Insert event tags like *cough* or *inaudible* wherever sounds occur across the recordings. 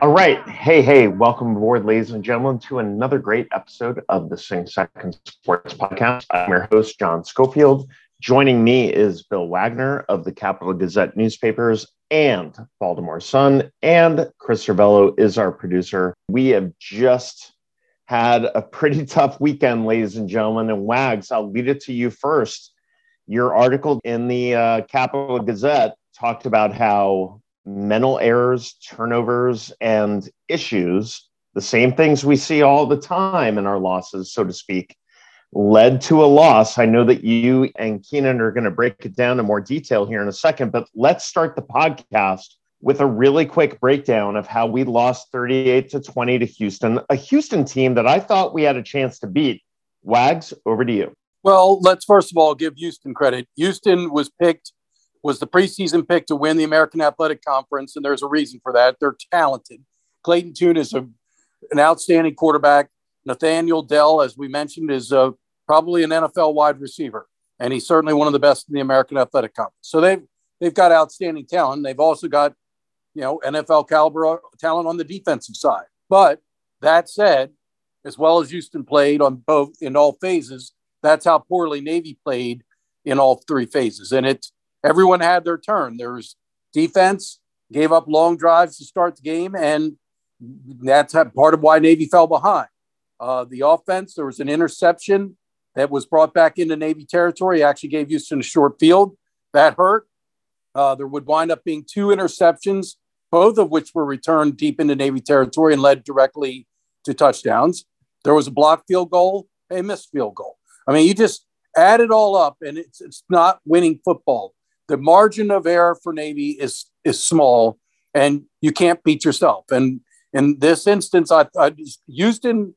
All right. Hey, hey, welcome aboard, ladies and gentlemen, to another great episode of the Sing Second Sports Podcast. I'm your host, John Schofield. Joining me is Bill Wagner of the Capital Gazette newspapers and Baltimore Sun, and Chris Servello is our producer. We have just had a pretty *laughs* tough weekend, ladies and gentlemen. And Wags, I'll lead it to you first. Your article in the uh, Capital Gazette talked about how mental errors, turnovers, and issues, the same things we see all the time in our losses, so to speak, led to a loss. I know that you and Keenan are going to break it down in more detail here in a second, but let's start the podcast with a really quick breakdown of how we lost 38 to 20 to Houston, a Houston team that I thought we had a chance to beat. Wags, over to you. Well, let's first of all give Houston credit. Houston was picked was the preseason pick to win the American Athletic Conference, and there's a reason for that. They're talented. Clayton Tune is a, an outstanding quarterback. Nathaniel Dell, as we mentioned, is uh, probably an NFL wide receiver, and he's certainly one of the best in the American Athletic Conference. So they've they've got outstanding talent. They've also got you know NFL caliber talent on the defensive side. But that said, as well as Houston played on both in all phases, that's how poorly Navy played in all three phases, and it's everyone had their turn. There was defense, gave up long drives to start the game, and that's part of why Navy fell behind. Uh, the offense, there was an interception that was brought back into Navy territory, actually gave Houston a short field. That hurt. Uh, there would wind up being two interceptions, both of which were returned deep into Navy territory and led directly to touchdowns. There was a blocked field goal, a missed field goal. I mean, you just add it all up, and it's, it's not winning football the margin of error for Navy is is small, and you can't beat yourself. And in this instance, I, I Houston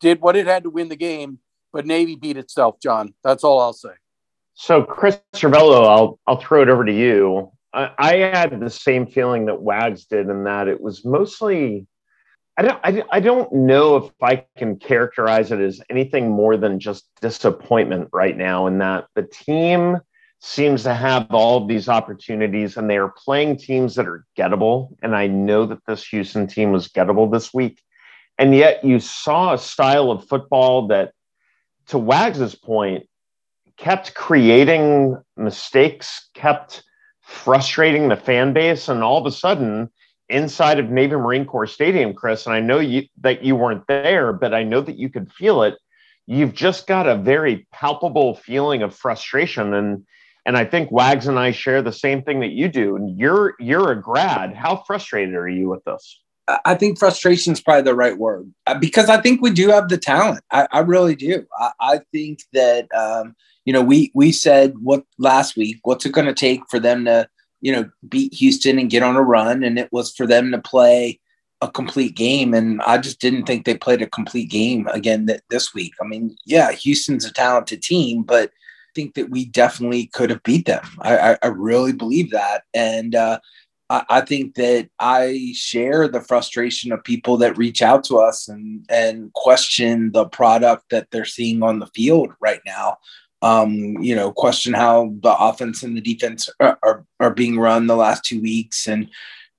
did what it had to win the game, but Navy beat itself. John, that's all I'll say. So, Chris Servello, I'll I'll throw it over to you. I, I had the same feeling that Wags did, in that it was mostly. I don't, I, I don't know if I can characterize it as anything more than just disappointment right now, in that the team seems to have all of these opportunities and they are playing teams that are gettable. And I know that this Houston team was gettable this week. And yet you saw a style of football that, to Wags's point, kept creating mistakes, kept frustrating the fan base. And all of a sudden, inside of Navy Marine Corps Stadium, Chris, and I know you that you weren't there, but I know that you could feel it. You've just got a very palpable feeling of frustration. And and I think Wags and I share the same thing that you do. And you're you're a grad. How frustrated are you with this? I think frustration is probably the right word uh, because I think we do have the talent. I, I really do. I, I think that um, you know we we said what last week. What's it going to take for them to you know beat Houston and get on a run? And it was for them to play a complete game. And I just didn't think they played a complete game again th- this week. I mean, yeah, Houston's a talented team, but think that we definitely could have beat them. I, I, I really believe that. And uh, I, I, think that I share the frustration of people that reach out to us and, and question the product that they're seeing on the field right now. Um, you know, question how the offense and the defense are, are, are being run the last two weeks and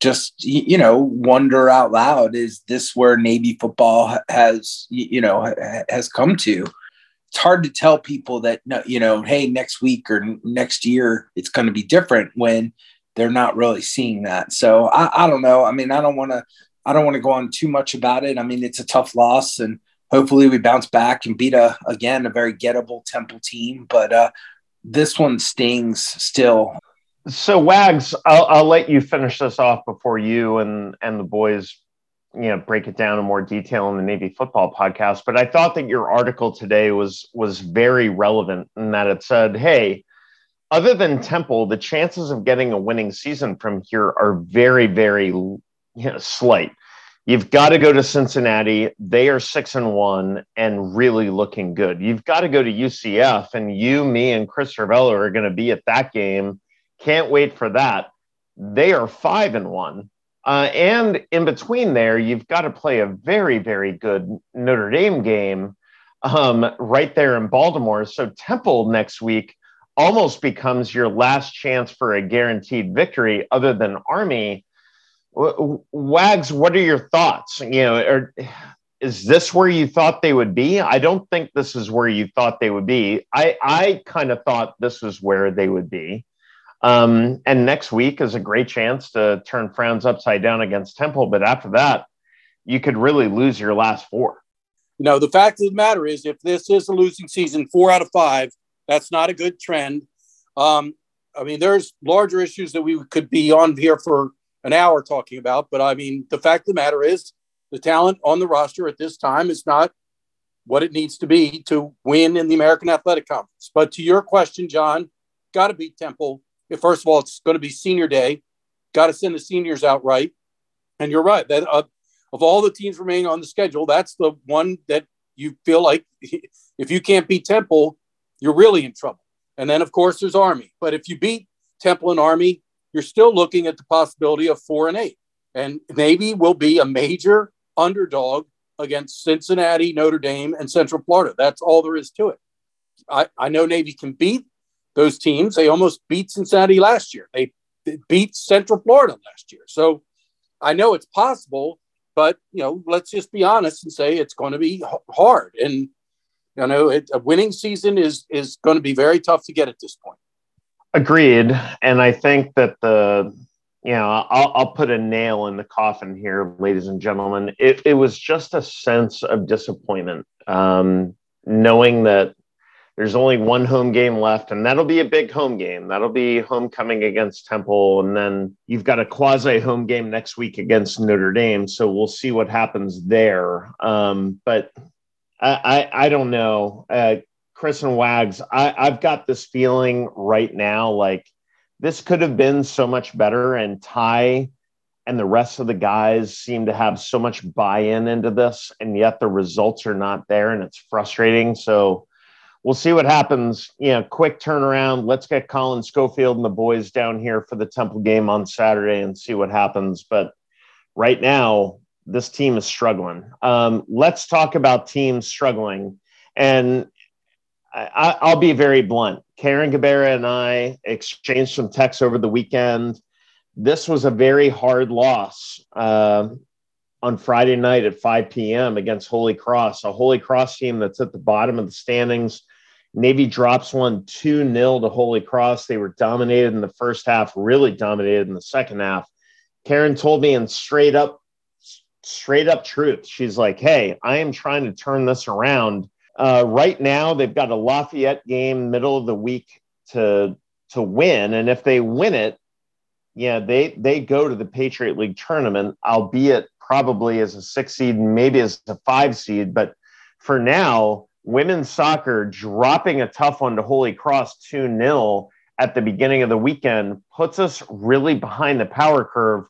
just you know wonder out loud is this where navy football has you know has come to it's hard to tell people that you know hey next week or next year it's going to be different when they're not really seeing that. So i, I don't know. I mean i don't want to i don't want to go on too much about it. I mean it's a tough loss and hopefully we bounce back and beat a again a very gettable temple team but uh this one stings still. So wags I'll, I'll let you finish this off before you and and the boys you know break it down in more detail in the Navy football podcast. But I thought that your article today was was very relevant in that it said, "Hey, other than Temple, the chances of getting a winning season from here are very, very you know, slight. You've got to go to Cincinnati. They are six and one and really looking good. You've got to go to UCF, and you, me, and Chris Servello are going to be at that game. Can't wait for that. They are five and one. Uh, and in between there, you've got to play a very, very good Notre Dame game um, right there in Baltimore. So Temple next week almost becomes your last chance for a guaranteed victory, other than Army. Wags, what are your thoughts? You know, is this where you thought they would be? I don't think this is where you thought they would be. I I kind of thought this was where they would be. Um, and next week is a great chance to turn frowns upside down against Temple. But after that, you could really lose your last four. You know, the fact of the matter is, if this is a losing season, four out of five, that's not a good trend. Um, I mean, there's larger issues that we could be on here for an hour talking about, but I mean, the fact of the matter is, the talent on the roster at this time is not what it needs to be to win in the American Athletic Conference. But to your question, John, got to beat Temple first of all, it's going to be senior day. Got to send the seniors out right. And you're right that uh, of all the teams remaining on the schedule, that's the one that you feel like *laughs* if you can't beat Temple, you're really in trouble. And then, of course, there's Army. But if you beat Temple and Army, you're still looking at the possibility of four and eight. And Navy will be a major underdog against Cincinnati, Notre Dame, and Central Florida. That's all there is to it. I, I know Navy can beat those teams. They almost beat Cincinnati last year. They beat Central Florida last year. So I know it's possible, but you know, let's just be honest and say it's going to be hard. And you know, it, a winning season is is going to be very tough to get at this point. Agreed, and I think that the you know I'll, I'll put a nail in the coffin here, ladies and gentlemen. It, it was just a sense of disappointment, um, knowing that there's only one home game left, and that'll be a big home game. That'll be homecoming against Temple, and then you've got a quasi home game next week against Notre Dame. So we'll see what happens there. Um, but I, I, I, don't know, uh, Chris and Wags. I, I've got this feeling right now like this could have been so much better, and Tai and the rest of the guys seem to have so much buy-in into this, and yet the results are not there, and it's frustrating. So we'll see what happens. You know, quick turnaround. Let's get Colin Schofield and the boys down here for the Temple game on Saturday and see what happens. But right now, this team is struggling. Um, let's talk about teams struggling. And I, will be very blunt. Carin Gabarra and I exchanged some texts over the weekend. This was a very hard loss uh, on Friday night at 5 p.m. against Holy Cross, a Holy Cross team that's at the bottom of the standings. Navy drops one 2 0 to Holy Cross. They were dominated in the first half, really dominated in the second half. Carin told me in straight up, straight up truth. She's like, Hey, I am trying to turn this around. Uh, right now, they've got a Lafayette game middle of the week to to win, and if they win it, yeah, they they go to the Patriot League tournament, albeit probably as a six seed, maybe as a five seed. But for now, women's soccer dropping a tough one to Holy Cross 2 0 at the beginning of the weekend puts us really behind the power curve.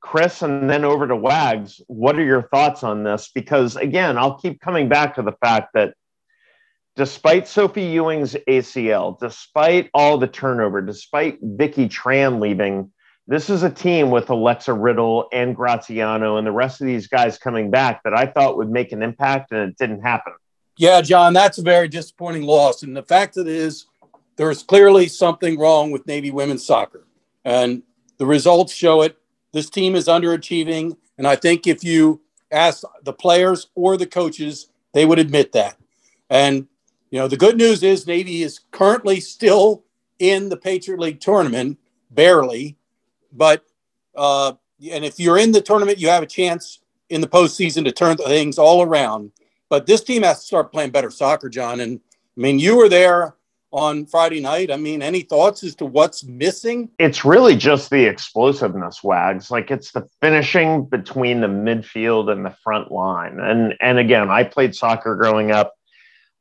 Chris, and then over to Wags, what are your thoughts on this? Because again, I'll keep coming back to the fact that despite Sophie Ewing's ACL, despite all the turnover, despite Vicky Tran leaving, this is a team with Alexa Riddle and Graziano and the rest of these guys coming back that I thought would make an impact, and it didn't happen. Yeah, John, that's a very disappointing loss. And the fact that it is, there's clearly something wrong with Navy women's soccer. And the results show it. This team is underachieving. And I think if you ask the players or the coaches, they would admit that. And, you know, the good news is Navy is currently still in the Patriot League tournament, barely. But, uh, and if you're in the tournament, you have a chance in the postseason to turn things all around. But this team has to start playing better soccer, John. And I mean, you were there on Friday night. I mean, any thoughts as to what's missing? It's really just the explosiveness, Wags. Like it's the finishing between the midfield and the front line. And and again, I played soccer growing up.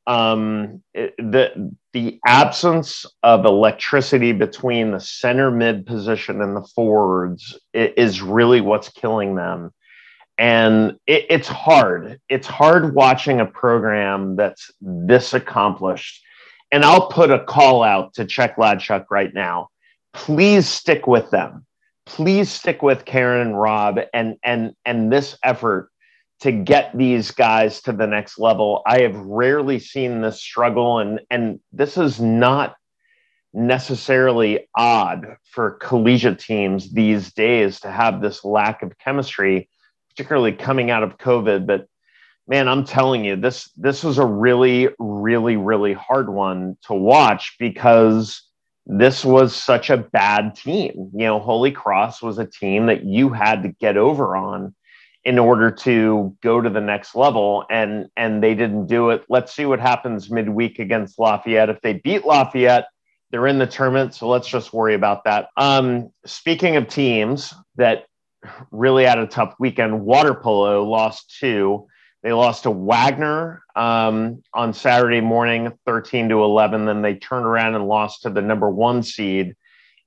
Um, it, the the absence of electricity between the center mid position and the forwards is really what's killing them. And it, it's hard. It's hard watching a program that's this accomplished and I'll put a call out to Chet Gladchuk right now. Please stick with them. Please stick with Carin and Rob and and and this effort to get these guys to the next level. I have rarely seen this struggle, and and this is not necessarily odd for collegiate teams these days to have this lack of chemistry, particularly coming out of COVID. But man, I'm telling you, this this was a really, really, really hard one to watch because this was such a bad team. You know, Holy Cross was a team that you had to get over on in order to go to the next level and and they didn't do it. Let's see what happens midweek against Lafayette. If they beat Lafayette, they're in the tournament, so let's just worry about that. Um, speaking of teams that really had a tough weekend, water polo lost two. They lost to Wagner um, on Saturday morning, 13 to 11. Then they turned around and lost to the number one seed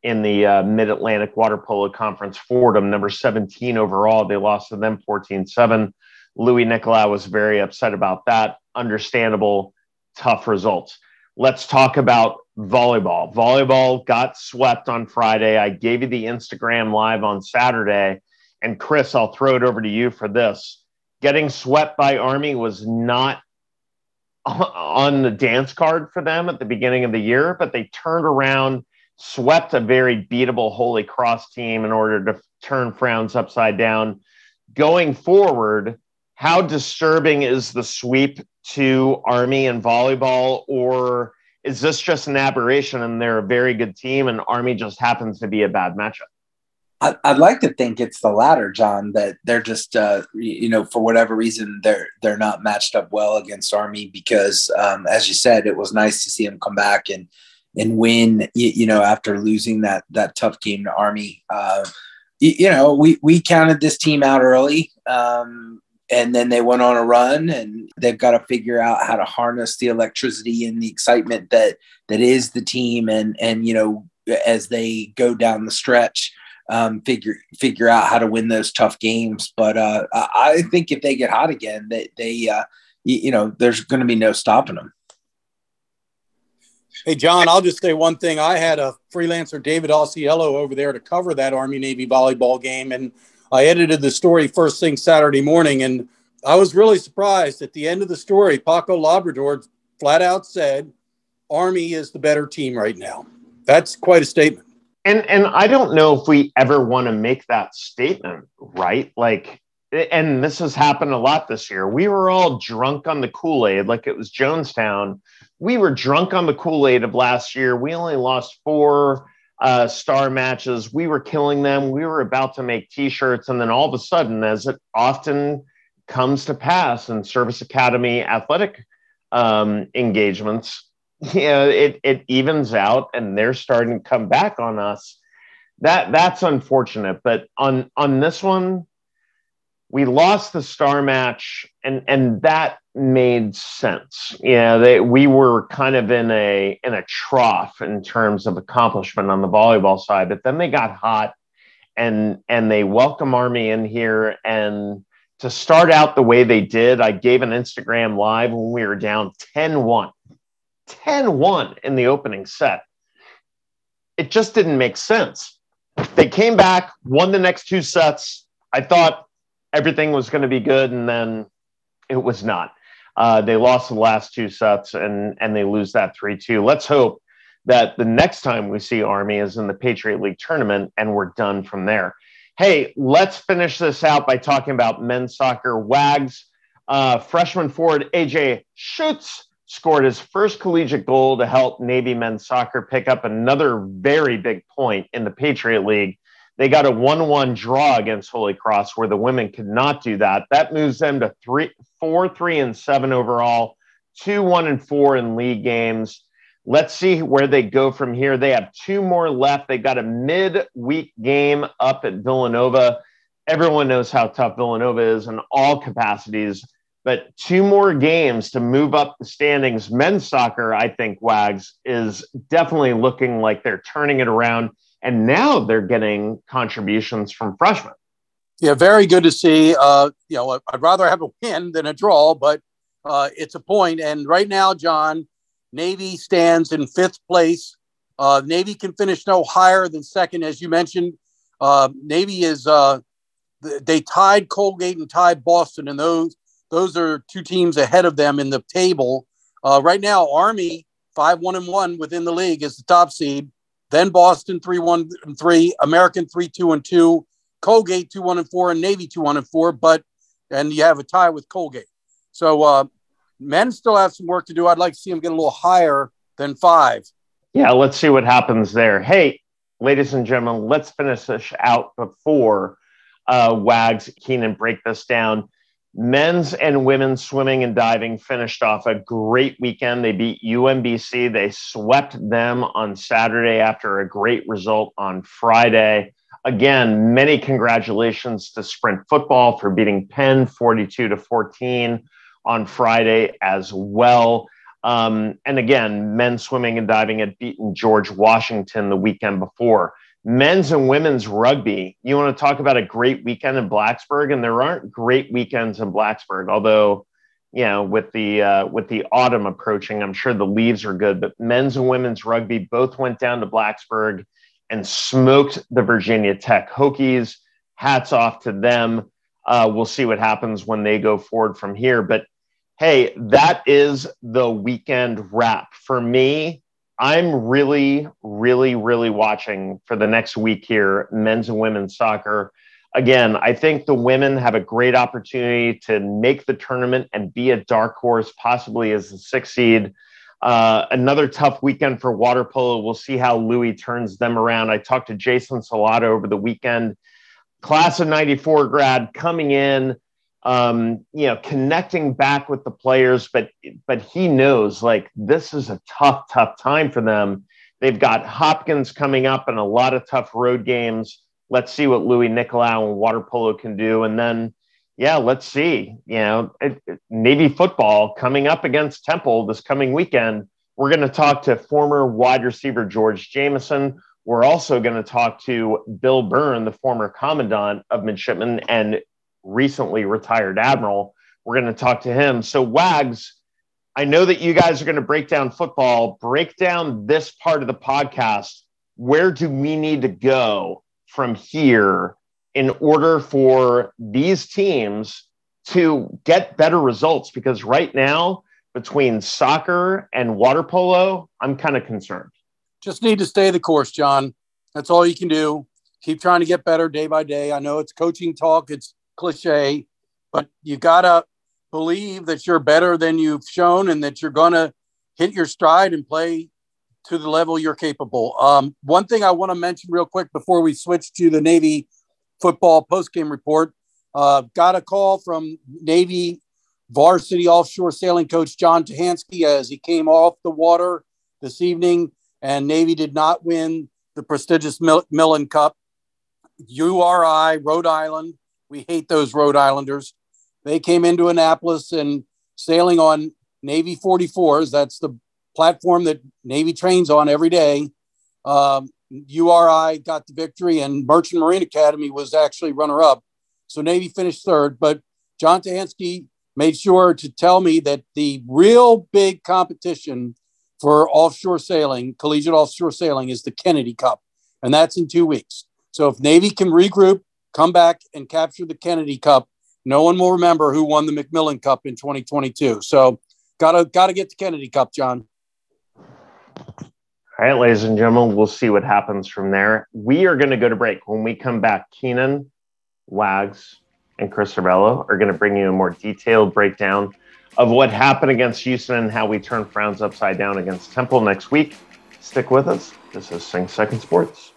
in the uh, Mid Atlantic Water Polo Conference, Fordham, number 17 overall. They lost to them 14 7. Luis Nicolao was very upset about that. Understandable, tough results. Let's talk about volleyball. Volleyball got swept on Friday. I gave you the Instagram live on Saturday. And Chris, I'll throw it over to you for this getting swept by Army was not *laughs* on the dance card for them at the beginning of the year, but they turned around, swept a very beatable Holy Cross team in order to turn frowns upside down. Going forward, how disturbing is the sweep to Army and volleyball, or is this just an aberration and they're a very good team and Army just happens to be a bad matchup? I, would like to think it's the latter, John. That they're just, uh, you know, for whatever reason, they're they're not matched up well against Army because, um, as you said, it was nice to see them come back and and win. You, you know, after losing that that tough game to Army, uh, you, you, know, we we counted this team out early, um, and then they went on a run, and they've got to figure out how to harness the electricity and the excitement that that is the team, and and you know, as they go down the stretch um, figure figure out how to win those tough games. But uh, I think if they get hot again, they, they uh, you, you know, there's going to be no stopping them. Hey, John, I'll just say one thing. I had a freelancer, David Osceola, over there to cover that Army Navy volleyball game. And I edited the story first thing Saturday morning. And I was really surprised at the end of the story. Paco Labrador flat out said, Army is the better team right now. That's quite a statement and and I don't know if we ever want to make that statement, right? Like, and this has happened a lot this year. We were all drunk on the Kool Aid, like it was Jonestown. We were drunk on the Kool Aid of last year. We only lost four uh, star matches. We were killing them. We were about to make T-shirts, and then all of a sudden, as it often comes to pass in Service Academy athletic um, engagements, *laughs* you know, it it evens out and they're starting to come back on us. That that's unfortunate. But on on this one, we lost the star match and and that made sense. Yeah, they, we were kind of in a in a trough in terms of accomplishment on the volleyball side, but then they got hot and and they welcome Army in here and to start out the way they did, I gave an Instagram live when we were down 10-1 10 1 in the opening set. It just didn't make sense. They came back, won the next two sets. I thought everything was going to be good, and then it was not. Uh, they lost the last two sets and, and they lose that 3 2. Let's hope that the next time we see Army is in the Patriot League tournament and we're done from there. Hey, let's finish this out by talking about men's soccer. Wags, uh, freshman forward AJ Schutz scored his first collegiate goal to help Navy men's soccer pick up another very big point in the Patriot League. They got a 1 1 draw against Holy Cross where the women could not do that. That moves them to three, four, three, and seven overall, two, one, and four in league games. Let's see where they go from here. They have two more left. They got a mid-week game up at Villanova. Everyone knows how tough Villanova is in all capacities, but two more games to move up the standings. Men's soccer, I think, Wags, is definitely looking like they're turning it around. And now they're getting contributions from freshmen. Yeah, very good to see. Uh, you know, I'd rather have a win than a draw, but uh, it's a point. And right now, John, Navy stands in fifth place. Uh, Navy can finish no higher than second, as you mentioned. Uh, Navy is uh, they tied Colgate and tied Boston, and those those are two teams ahead of them in the table. Uh, right now, Army five one and one within the league is the top seed. Then Boston three one and three, American three two and two, Colgate two one and four, and Navy two one and four. But and you have a tie with Colgate. So uh, Men still have some work to do. I'd like to see them get a little higher than five. Yeah, let's see what happens there. Hey, ladies and gentlemen, let's finish this out before uh, Wags Keenan break this down. Men's and women's swimming and diving finished off a great weekend. They beat UMBC. They swept them on Saturday after a great result on Friday. Again, many congratulations to Sprint Football for beating Penn 42 to 14 on Friday as well. Um, and again, men's swimming and diving had beaten George Washington the weekend before. Men's and women's rugby, you want to talk about a great weekend in Blacksburg, and there aren't great weekends in Blacksburg, although you know with the uh, with the autumn approaching, I'm sure the leaves are good. But men's and women's rugby both went down to Blacksburg and smoked the Virginia Tech Hokies. Hats off to them. Uh, we'll see what happens when they go forward from here. But hey, that is the weekend wrap. For me, I'm really, really, really watching for the next week here men's and women's soccer. Again, I think the women have a great opportunity to make the tournament and be a dark horse, possibly as the sixth seed. Uh, another tough weekend for water polo. We'll see how Luis turns them around. I talked to Jason Salata over the weekend, class of 94 grad coming in um, you know, connecting back with the players, but but he knows like this is a tough, tough time for them. They've got Hopkins coming up and a lot of tough road games. Let's see what Luis Nicolao and water polo can do, and then yeah, let's see. You know, it, it, Navy football coming up against Temple this coming weekend. We're going to talk to former wide receiver George Jameson. We're also going to talk to Bill Byrne, the former commandant of midshipmen, and recently retired admiral. We're going to talk to him. So, Wags, I know that you guys are going to break down football. Break down this part of the podcast. Where do we need to go from here in order for these teams to get better results? Because right now, between soccer and water polo, I'm kind of concerned. Just need to stay the course, John. That's all you can do. Keep trying to get better day by day. I know it's coaching talk. It's cliche, but you got to believe that you're better than you've shown and that you're to hit your stride and play to the level you're capable. Um, one thing I want to mention real quick before we switch to the Navy football postgame report uh, got a call from Navy varsity offshore sailing coach Jahn Tihansky as he came off the water this evening, and Navy did not win the prestigious McMillan Cup. URI, Rhode Island, we hate those Rhode Islanders. They came into Annapolis and sailing on Navy 44s. That's the platform that Navy trains on every day. Um, URI got the victory, and Merchant Marine Academy was actually runner up. So Navy finished third. But Jahn Tihansky made sure to tell me that the real big competition for offshore sailing, collegiate offshore sailing, is the Kennedy Cup, and that's in two weeks. So if Navy can regroup, come back and capture the Kennedy Cup. No one will remember who won the McMillan Cup in 2022. So, gotta gotta get the Kennedy Cup, John. All right, ladies and gentlemen, we'll see what happens from there. We are going to go to break. When we come back, Keenan, Wags, and Chris Servello are going to bring you a more detailed breakdown of what happened against Houston and how we turn frowns upside down against Temple next week. Stick with us. This is Sing Second Sports.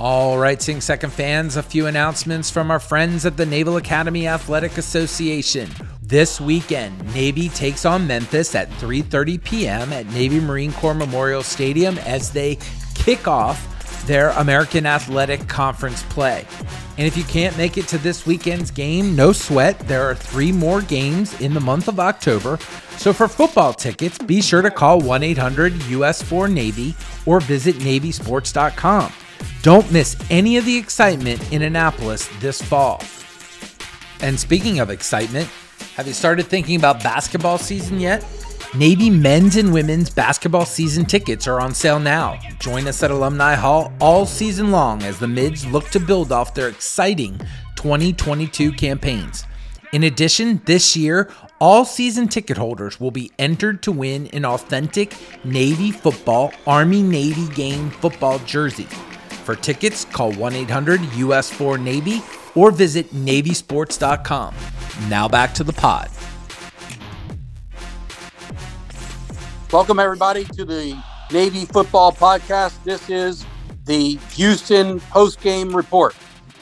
All right, Sing Second fans, a few announcements from our friends at the Naval Academy Athletic Association. This weekend, Navy takes on Memphis at 3:30 p.m. at Navy Marine Corps Memorial Stadium as they kick off their American Athletic Conference play. And if you can't make it to this weekend's game, no sweat. There are three more games in the month of October. So for football tickets, be sure to call 1 800 US 4 Navy or visit NavySports.com. Don't miss any of the excitement in Annapolis this fall. And speaking of excitement, have you started thinking about basketball season yet? Navy men's and women's basketball season tickets are on sale now. Join us at Alumni Hall all season long as the Mids look to build off their exciting 2022 campaigns. In addition, this year, all season ticket holders will be entered to win an authentic Navy football Army Navy game football jersey. For tickets, call 1 800 US 4 Navy or visit NavySports.com. Now back to the pod. Welcome, everybody, to the Navy Football Podcast. This is the Houston Post Game Report.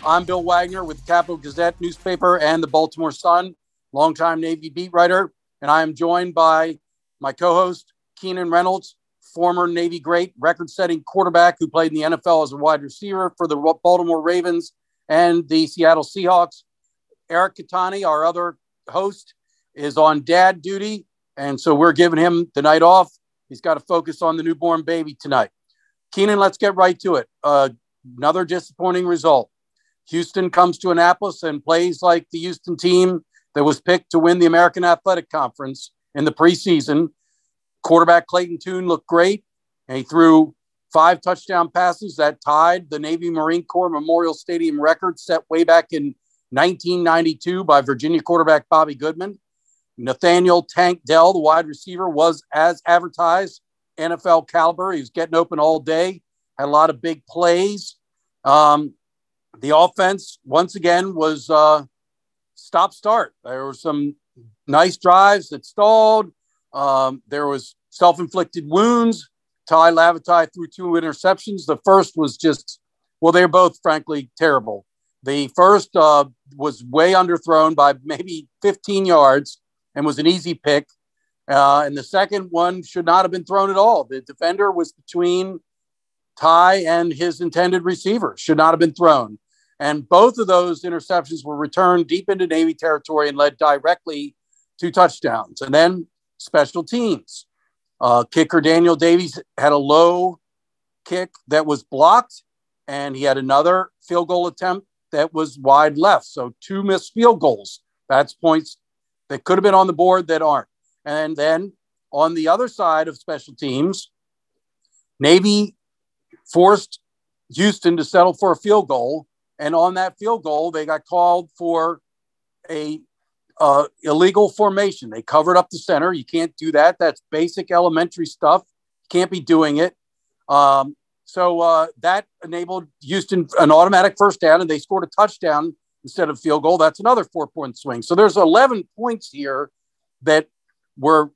I'm Bill Wagner with the Capital Gazette newspaper and the Baltimore Sun, longtime Navy beat writer. And I am joined by my co host, Keenan Reynolds, former Navy great, record setting quarterback who played in the NFL as a wide receiver for the Baltimore Ravens and the Seattle Seahawks. Eric Kettani, our other host, is on dad duty and so we're giving him the night off. He's got to focus on the newborn baby tonight. Keenan, let's get right to it. Uh, another disappointing result. Houston comes to Annapolis and plays like the Houston team that was picked to win the American Athletic Conference in the preseason. Quarterback Clayton Tune looked great, and he threw five touchdown passes that tied the Navy Marine Corps Memorial Stadium record set way back in 1992 by Virginia quarterback Bobby Goodman. Nathaniel Tank Dell, the wide receiver, was as advertised, NFL caliber. He was getting open all day, had a lot of big plays. Um, the offense, once again, was uh, stop start. There were some nice drives that stalled. Um, there was self inflicted wounds. Tai Lavatai threw two interceptions. The first was just, well, they're both frankly terrible. The first uh, was way underthrown by maybe 15 yards and was an easy pick. Uh, and the second one should not have been thrown at all. The defender was between Tai and his intended receiver, should not have been thrown. And both of those interceptions were returned deep into Navy territory and led directly to touchdowns. And then special teams. Uh, kicker Daniel Davies had a low kick that was blocked, and he had another field goal attempt that was wide left. So two missed field goals. That's points that could have been on the board that aren't. And then on the other side of special teams, Navy forced Houston to settle for a field goal. And on that field goal, they got called for a uh, illegal formation. They covered up the center. You can't do that. That's basic elementary stuff. Can't be doing it. Um, so uh, that enabled Houston an automatic first down, and they scored a touchdown instead of field goal. That's another four point swing. So there's 11 points here that were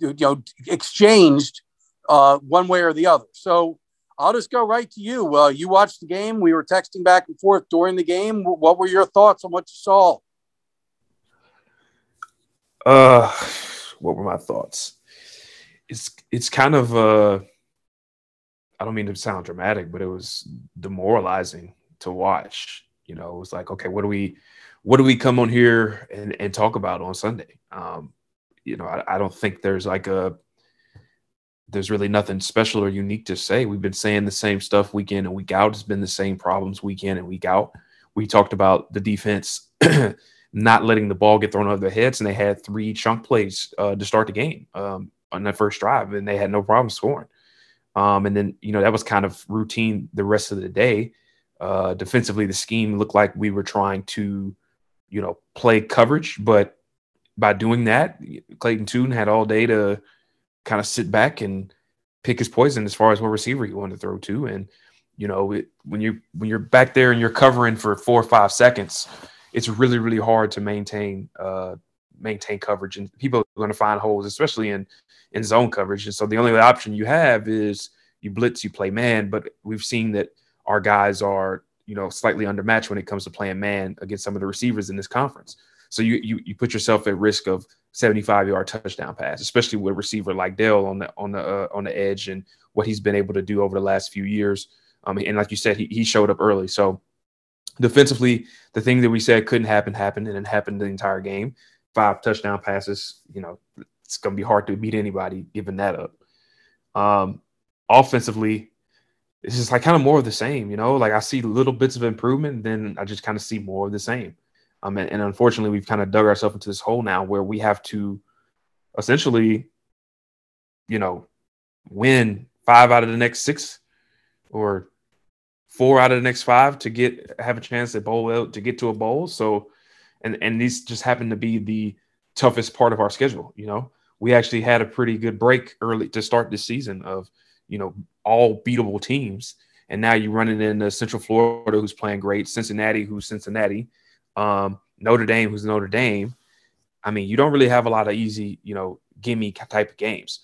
you know exchanged uh, one way or the other. So I'll just go right to you. Uh, you watched the game. We were texting back and forth during the game. What were your thoughts on what you saw? Uh, what were my thoughts? It's it's kind of uh, I don't mean to sound dramatic, but it was demoralizing to watch. You know, it was like, okay, what do we, what do we come on here and, and talk about on Sunday? Um, you know, I, I don't think there's like a, there's really nothing special or unique to say. We've been saying the same stuff week in and week out. It's been the same problems week in and week out. We talked about the defense *clears throat* not letting the ball get thrown over their heads, and they had three chunk plays uh, to start the game um, on that first drive, and they had no problem scoring. Um, and then you know that was kind of routine the rest of the day. Uh, defensively, the scheme looked like we were trying to, you know, play coverage, but by doing that, Clayton Tune had all day to kind of sit back and pick his poison as far as what receiver he wanted to throw to. And you know, it, when you when you're back there and you're covering for four or five seconds, it's really really hard to maintain uh, maintain coverage, and people are going to find holes, especially in in zone coverage. And so the only option you have is you blitz, you play man. But we've seen that our guys are you know slightly undermatched when it comes to playing man against some of the receivers in this conference. So you you, you put yourself at risk of 75 yard touchdown pass, especially with a receiver like Dale on the on the uh, on the edge and what he's been able to do over the last few years. Um, and like you said, he, he showed up early. So defensively, the thing that we said couldn't happen happened, and it happened the entire game. Five touchdown passes. You know, it's going to be hard to beat anybody giving that up. Um, offensively, it's just like kind of more of the same. You know, like I see little bits of improvement, then I just kind of see more of the same. Um, and, and unfortunately, we've kind of dug ourselves into this hole now where we have to essentially, you know, win five out of the next six or four out of the next five to get have a chance at bowl out to get to a bowl. So, and and these just happen to be the toughest part of our schedule. You know, we actually had a pretty good break early to start this season of you know all beatable teams, and now you're running into Central Florida, who's playing great, Cincinnati, who's Cincinnati, um, Notre Dame, who's Notre Dame. I mean, you don't really have a lot of easy, you know, gimme type of games.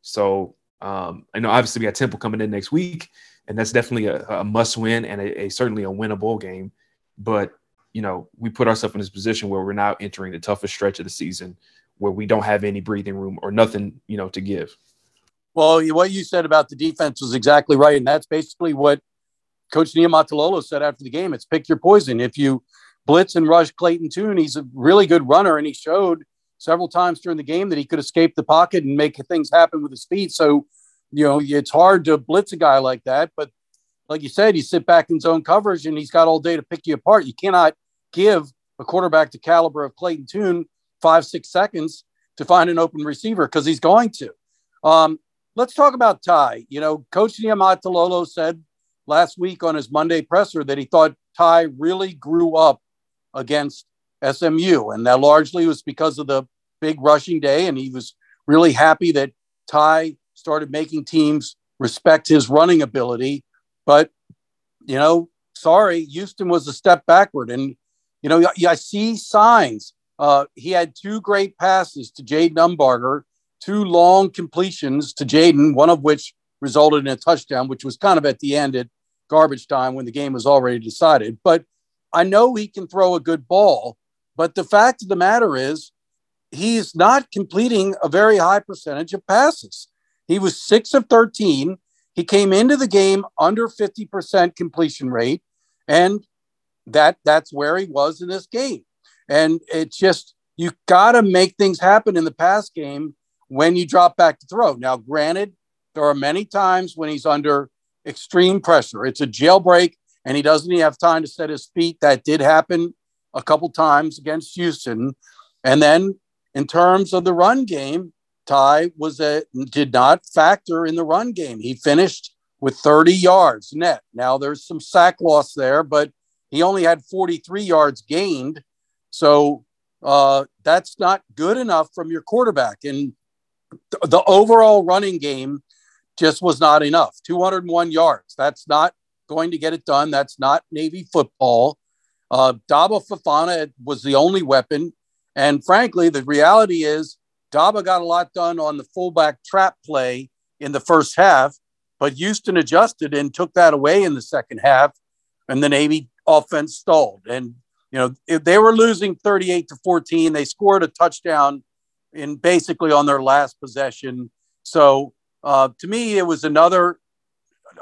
So um, I know obviously we got Temple coming in next week, and that's definitely a, a must win and a, a, certainly a winnable game. But you know, we put ourselves in this position where we're now entering the toughest stretch of the season, where we don't have any breathing room or nothing, you know, to give. Well, what you said about the defense was exactly right, and that's basically what Coach Niumatalolo said after the game. It's pick your poison. If you blitz and rush Clayton Tune. He's a really good runner, and he showed several times during the game that he could escape the pocket and make things happen with his feet. So, you know, it's hard to blitz a guy like that. But like you said, you sit back in zone coverage and he's got all day to pick you apart. You cannot give a quarterback the caliber of Clayton Tune five, six seconds to find an open receiver because he's going to. Um, let's talk about Tai. You know, Coach Niumatalolo said last week on his Monday presser that he thought Tai really grew up against SMU. And that largely was because of the big rushing day. And he was really happy that Tai started making teams respect his running ability. But, you know, sorry, Houston was a step backward. And, you know, I, see signs. Uh, he had two great passes to Jayden Umbarger, two long completions to Jayden, one of which resulted in a touchdown, which was kind of at the end at garbage time when the game was already decided. But I know he can throw a good ball, but the fact of the matter is, he's not completing a very high percentage of passes. He was six of 13. He came into the game under 50% completion rate, and that that's where he was in this game. And it's just you got to make things happen in the pass game when you drop back to throw. Now, granted, there are many times when he's under extreme pressure. It's a jailbreak and he doesn't even have time to set his feet. That did happen a couple times against Houston. And then in terms of the run game, Tai was a did not factor in the run game. He finished with 30 yards net. Now there's some sack loss there, but he only had 43 yards gained. So uh, that's not good enough from your quarterback. And th- the overall running game just was not enough. 201 yards. That's not going to get it done. That's not Navy football. Uh, Daba Fofana was the only weapon. And frankly, the reality is Daba got a lot done on the fullback trap play in the first half, but Houston adjusted and took that away in the second half, and the Navy offense stalled. And you know, if they were losing 38 to 14, they scored a touchdown in basically on their last possession. So uh, to me, it was another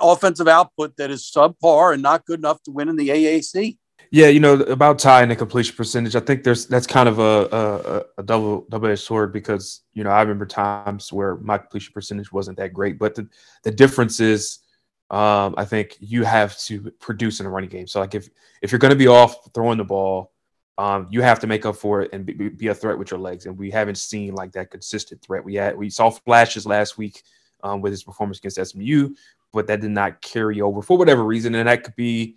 offensive output that is subpar and not good enough to win in the AAC. Yeah, you know about tying the completion percentage. I think there's that's kind of a a, a double double edged sword because you know I remember times where my completion percentage wasn't that great, but the the difference is um, I think you have to produce in a running game. So like if if you're going to be off throwing the ball, um, you have to make up for it and be, be, a threat with your legs. And we haven't seen like that consistent threat. We had we saw flashes last week um, with his performance against SMU, but that did not carry over for whatever reason. And that could be,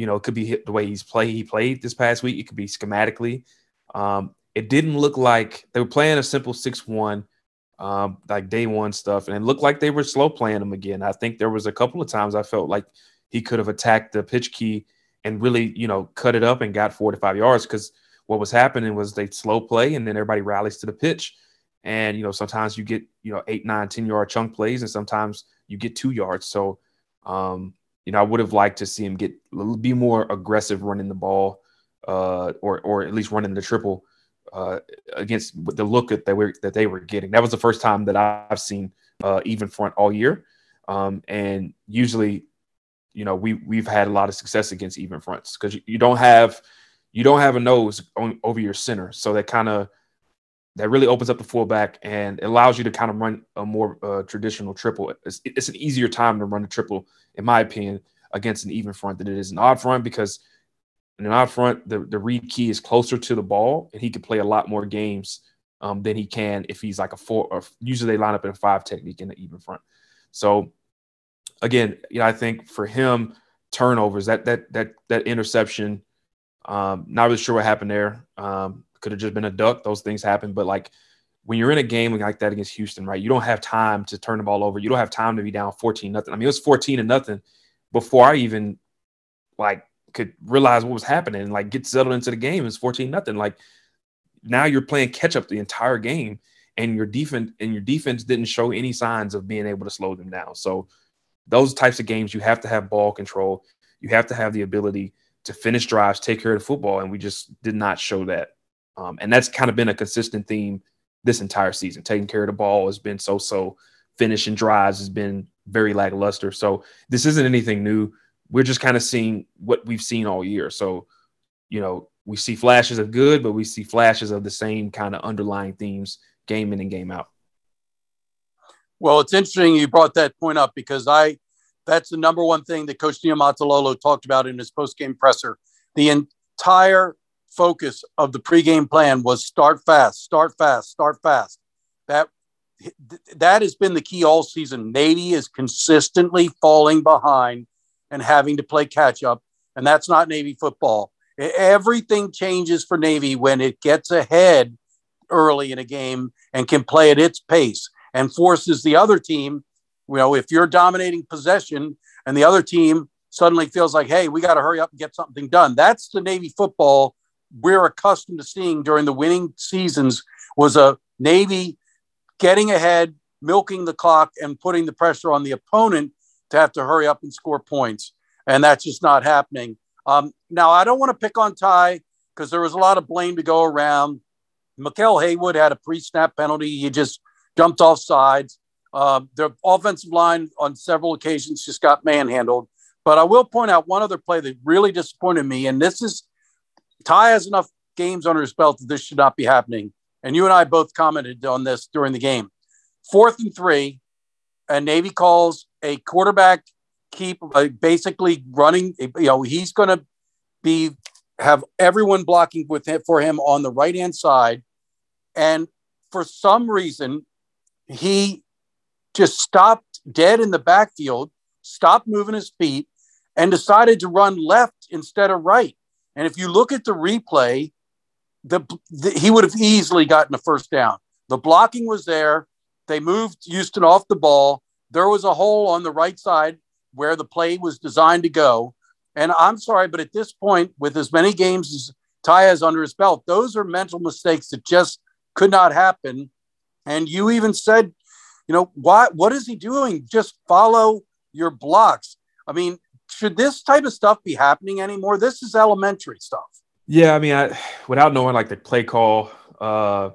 you know, it could be the way he's played. He played this past week. It could be schematically. Um, it didn't look like they were playing a simple six-one, um, like day one stuff, and it looked like they were slow playing him again. I think there was a couple of times I felt like he could have attacked the pitch key and really, you know, cut it up and got four to five yards because what was happening was they slow play and then everybody rallies to the pitch. And you know, sometimes you get you know eight, nine, ten yard chunk plays, and sometimes you get two yards. So um, you know, I would have liked to see him get be more aggressive running the ball, uh, or or at least running the triple uh, against the look that they were that they were getting. That was the first time that I've seen uh, even front all year, um, and usually, you know, we we've had a lot of success against even fronts because you, you, don't have you don't have a nose on, over your center, so that kind of that really opens up the fullback and allows you to kind of run a more uh, traditional triple. It's, it's, an easier time to run a triple, in my opinion, against an even front than it is an odd front because in an odd front, the, the read key is closer to the ball and he can play a lot more games um, than he can if he's like a four or usually they line up in a five technique in the even front. So again, you know, I think for him, turnovers, that that that that interception, um, not really sure what happened there. Um, could have just been a duck. Those things happen. But like when you're in a game like that against Houston, right? You don't have time to turn the ball over. You don't have time to be down 14 nothing. I mean, it was 14 and nothing before I even like could realize what was happening and like get settled into the game. It's 14 nothing. Like now you're playing catch up the entire game and your defense and your defense didn't show any signs of being able to slow them down. So those types of games you have to have ball control. You have to have the ability to finish drives, take care of the football, and we just did not show that. Um, and that's kind of been a consistent theme this entire season. Taking care of the ball has been so so. Finishing drives has been very lackluster. So this isn't anything new. We're just kind of seeing what we've seen all year. So, you know, we see flashes of good, but we see flashes of the same kind of underlying themes game in and game out. Well, it's interesting you brought that point up because I that's the number one thing that Coach Niumatalolo talked about in his post-game presser. The entire focus of the pregame plan was start fast, start fast, start fast. That that has been the key all season. Navy is consistently falling behind and having to play catch up, and that's not Navy football. Everything changes for Navy when it gets ahead early in a game and can play at its pace and forces the other team. You know, if you're dominating possession and the other team suddenly feels like, hey, we got to hurry up and get something done. That's the Navy football we're accustomed to seeing during the winning seasons was a Navy getting ahead, milking the clock, and putting the pressure on the opponent to have to hurry up and score points. And that's just not happening. Um, now, I don't want to pick on Tai because there was a lot of blame to go around. Makai Haywood had a pre snap penalty. He just jumped off sides. Uh, the offensive line on several occasions just got manhandled. But I will point out one other play that really disappointed me. And this is Tai has enough games under his belt that this should not be happening. And you and I both commented on this during the game. Fourth and three, and Navy calls a quarterback keep uh, basically running. You know, he's going to be have everyone blocking with him, for him on the right hand side, and for some reason, he just stopped dead in the backfield, stopped moving his feet, and decided to run left instead of right. And if you look at the replay, the, the, he would have easily gotten a first down. The blocking was there. They moved Houston off the ball. There was a hole on the right side where the play was designed to go. And I'm sorry, but at this point, with as many games as Tai has under his belt, those are mental mistakes that just could not happen. And you even said, you know, why, what is he doing? Just follow your blocks. I mean, should this type of stuff be happening anymore? This is elementary stuff. Yeah, I mean, I, without knowing like the play call, uh,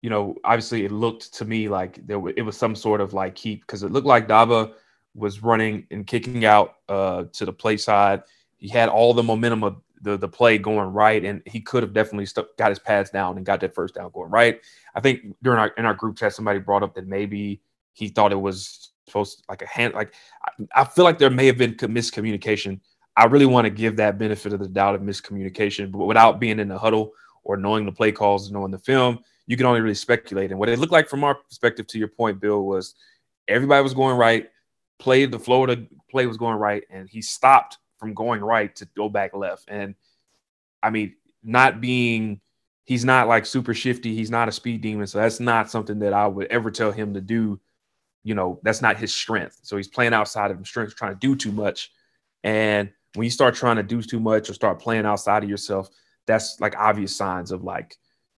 you know, obviously it looked to me like there w- it was some sort of like keep because it looked like Daba was running and kicking out uh, to the play side. He had all the momentum of the the play going right, and he could have definitely st- got his pads down and got that first down going right. I think during our in our group chat, somebody brought up that maybe he thought it was supposed like a hand like I, I feel like there may have been miscommunication. I really want to give that benefit of the doubt of miscommunication, but without being in the huddle or knowing the play calls, knowing the film, you can only really speculate. And what it looked like from our perspective, to your point, Bill, was everybody was going right, played the Florida play was going right, and he stopped from going right to go back left. And I mean, not being he's not like super shifty, he's not a speed demon, so that's not something that I would ever tell him to do you know, that's not his strength. So he's playing outside of his strength, trying to do too much. And when you start trying to do too much or start playing outside of yourself, that's like obvious signs of like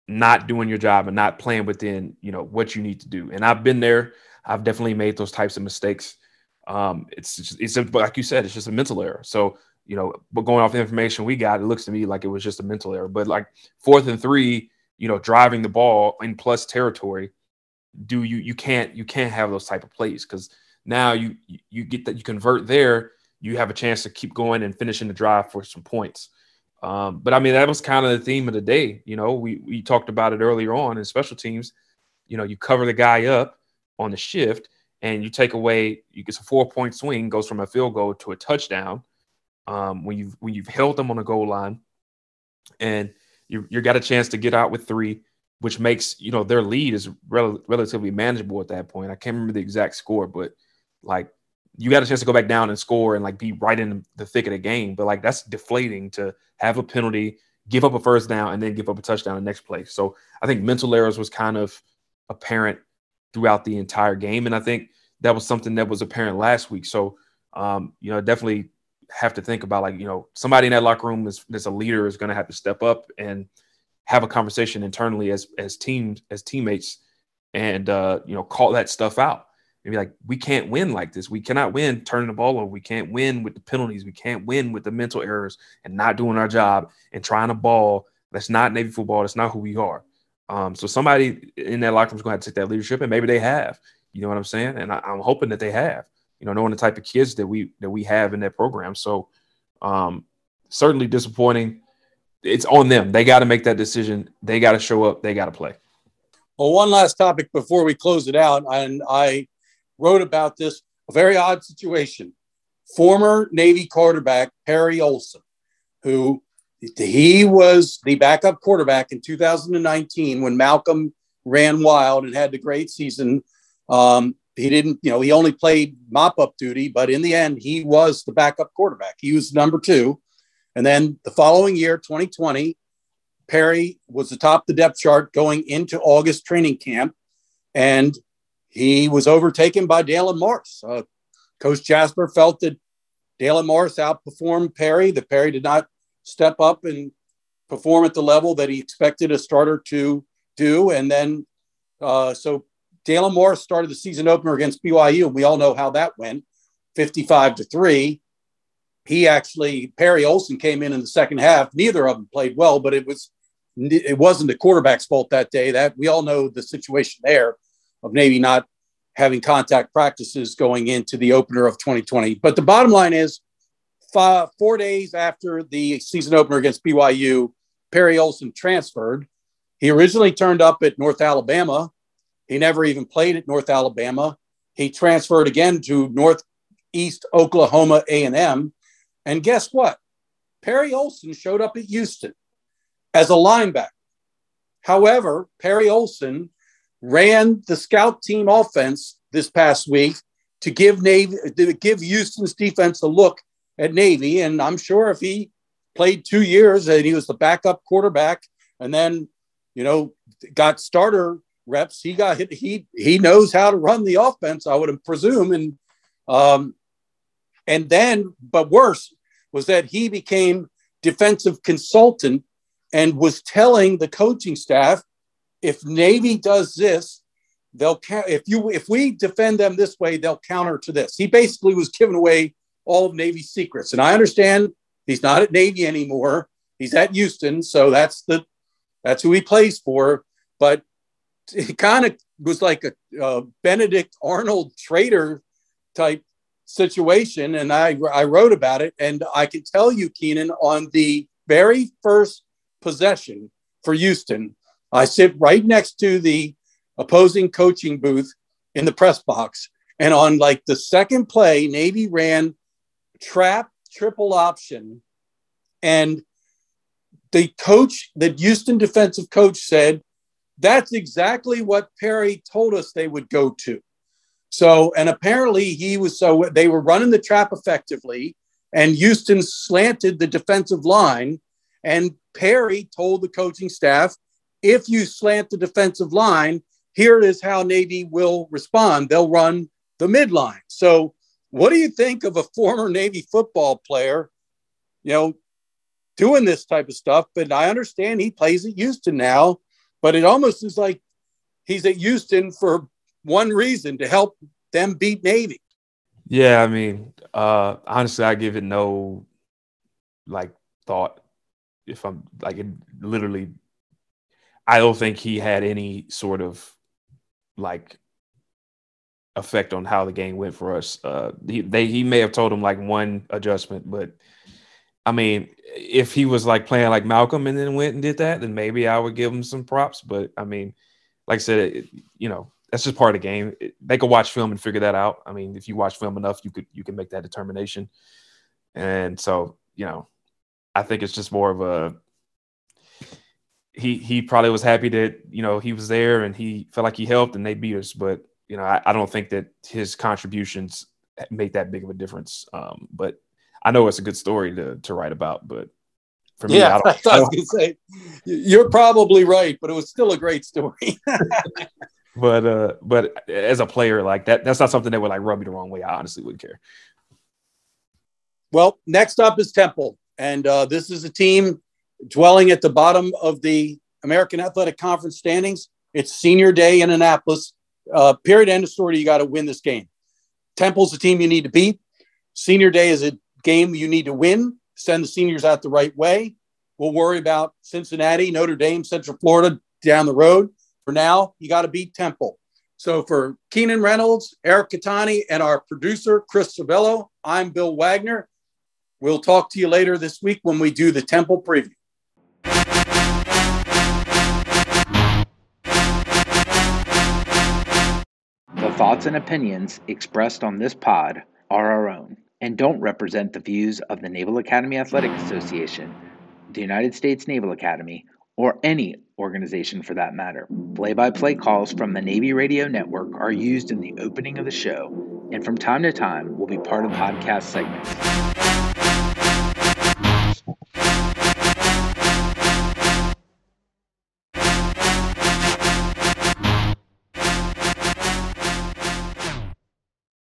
not doing your job and not playing within, you know, what you need to do. And I've been there. I've definitely made those types of mistakes. Um, it's just, it's like you said, it's just a mental error. So you know, but going off the information we got, it looks to me like it was just a mental error. But like fourth and three, you know, driving the ball in plus territory, do you you can't you can't have those type of plays because now you you get that you convert there, you have a chance to keep going and finishing the drive for some points. Um, but I mean, that was kind of the theme of the day. You know, we we talked about it earlier on in special teams. You know, you cover the guy up on the shift, and you take away. You get a four point swing, goes from a field goal to a touchdown um, when you've when you've held them on the goal line, and you you got a chance to get out with three, which makes you know their lead is rel- relatively manageable at that point. I can't remember the exact score, but like you got a chance to go back down and score and like be right in the thick of the game. But like that's deflating to have a penalty, give up a first down, and then give up a touchdown the next play. So I think mental errors was kind of apparent throughout the entire game, and I think that was something that was apparent last week. So um, you know, definitely have to think about like you know somebody in that locker room is as a leader is going to have to step up and have a conversation internally as as teams as teammates and uh, you know call that stuff out and be like we can't win like this we cannot win turning the ball over we can't win with the penalties we can't win with the mental errors and not doing our job and trying to ball that's not navy football that's not who we are um, so somebody in that locker room is going to have to take that leadership and maybe they have you know what i'm saying and I, i'm hoping that they have you know, knowing the type of kids that we that we have in that program. So um, certainly disappointing. It's on them. They got to make that decision. They got to show up. They got to play. Well, one last topic before we close it out, and I wrote about this a very odd situation. Former Navy quarterback Perry Olsen, who he was the backup quarterback in 2019 when Malcolm ran wild and had the great season. Um, he didn't, you know, he only played mop up duty, but in the end, he was the backup quarterback. He was number two. And then the following year, 2020, Perry was atop the depth chart going into August training camp, and he was overtaken by Dalen Morris. Uh, Coach Jasper felt that Dalen Morris outperformed Perry, that Perry did not step up and perform at the level that he expected a starter to do. And then, uh, so Dalen Morris started the season opener against BYU, and we all know how that went 55 to 3. He actually, Perry Olsen came in in the second half. Neither of them played well, but it was it wasn't the quarterback's fault that day. That we all know the situation there of Navy not having contact practices going into the opener of 2020. But the bottom line is, five, four days after the season opener against BYU, Perry Olsen transferred. He originally turned up at North Alabama he never even played at North Alabama. He transferred again to Northeast Oklahoma A&M. And guess what? Perry Olsen showed up at Houston as a linebacker. However, Perry Olsen ran the scout team offense this past week to give Navy to give Houston's defense a look at Navy. And I'm sure if he played two years and he was the backup quarterback and then, you know, got starter reps. He got hit. He he knows how to run the offense. I would presume, and um, and then, but worse was that he became defensive consultant and was telling the coaching staff, if Navy does this, they'll if you if we defend them this way, they'll counter to this. He basically was giving away all of Navy's secrets, and I understand he's not at Navy anymore. He's at Houston, so that's the that's who he plays for. But it kind of was like a, a Benedict Arnold traitor type situation. And I, I wrote about it. And I can tell you, Keenan, on the very first possession for Houston, I sit right next to the opposing coaching booth in the press box. And on like the second play, Navy ran trap triple option. And the coach, the Houston defensive coach said, that's exactly what Perry told us they would go to. So, and apparently he was so they were running the trap effectively, and Houston slanted the defensive line. And Perry told the coaching staff, if you slant the defensive line, here is how Navy will respond. They'll run the midline. So, what do you think of a former Navy football player, you know, doing this type of stuff? But I understand he plays at Houston now but it almost is like he's at Houston for one reason to help them beat Navy. Yeah, I mean, uh, honestly, I give it no like thought. If I'm like, it literally, I don't think he had any sort of like effect on how the game went for us. Uh, he, they he may have told him like one adjustment, but I mean, if he was like playing like Malcolm and then went and did that, then maybe I would give him some props. But I mean, like I said, it, you know, that's just part of the game. It, they could watch film and figure that out. I mean, if you watch film enough, you could you can make that determination. And so, you know, I think it's just more of a he he probably was happy that you know he was there and he felt like he helped and they beat us. But you know, I, I don't think that his contributions make that big of a difference. Um, but I know it's a good story to to write about. But for me, yeah, I, *laughs* don't, I was to say you're probably right, but it was still a great story. *laughs* but uh, but as a player, like that, that's not something that would like rub me the wrong way. I honestly wouldn't care. Well, next up is Temple, and uh, this is a team dwelling at the bottom of the American Athletic Conference standings. It's senior day in Annapolis. Uh, period. End of story. You got to win this game. Temple's the team you need to beat. Senior day is a game you need to win. Send the seniors out the right way. We'll worry about Cincinnati, Notre Dame, Central Florida down the road. For now, you got to beat Temple. So for Keenan Reynolds, Eric Kettani, and our producer, Chris Servello, I'm Bill Wagner. We'll talk to you later this week when we do the Temple preview. The thoughts and opinions expressed on this pod are our own and don't represent the views of the Naval Academy Athletic Association, the United States Naval Academy, or any organization for that matter. Play by play calls from the Navy Radio Network are used in the opening of the show and from time to time will be part of podcast segments.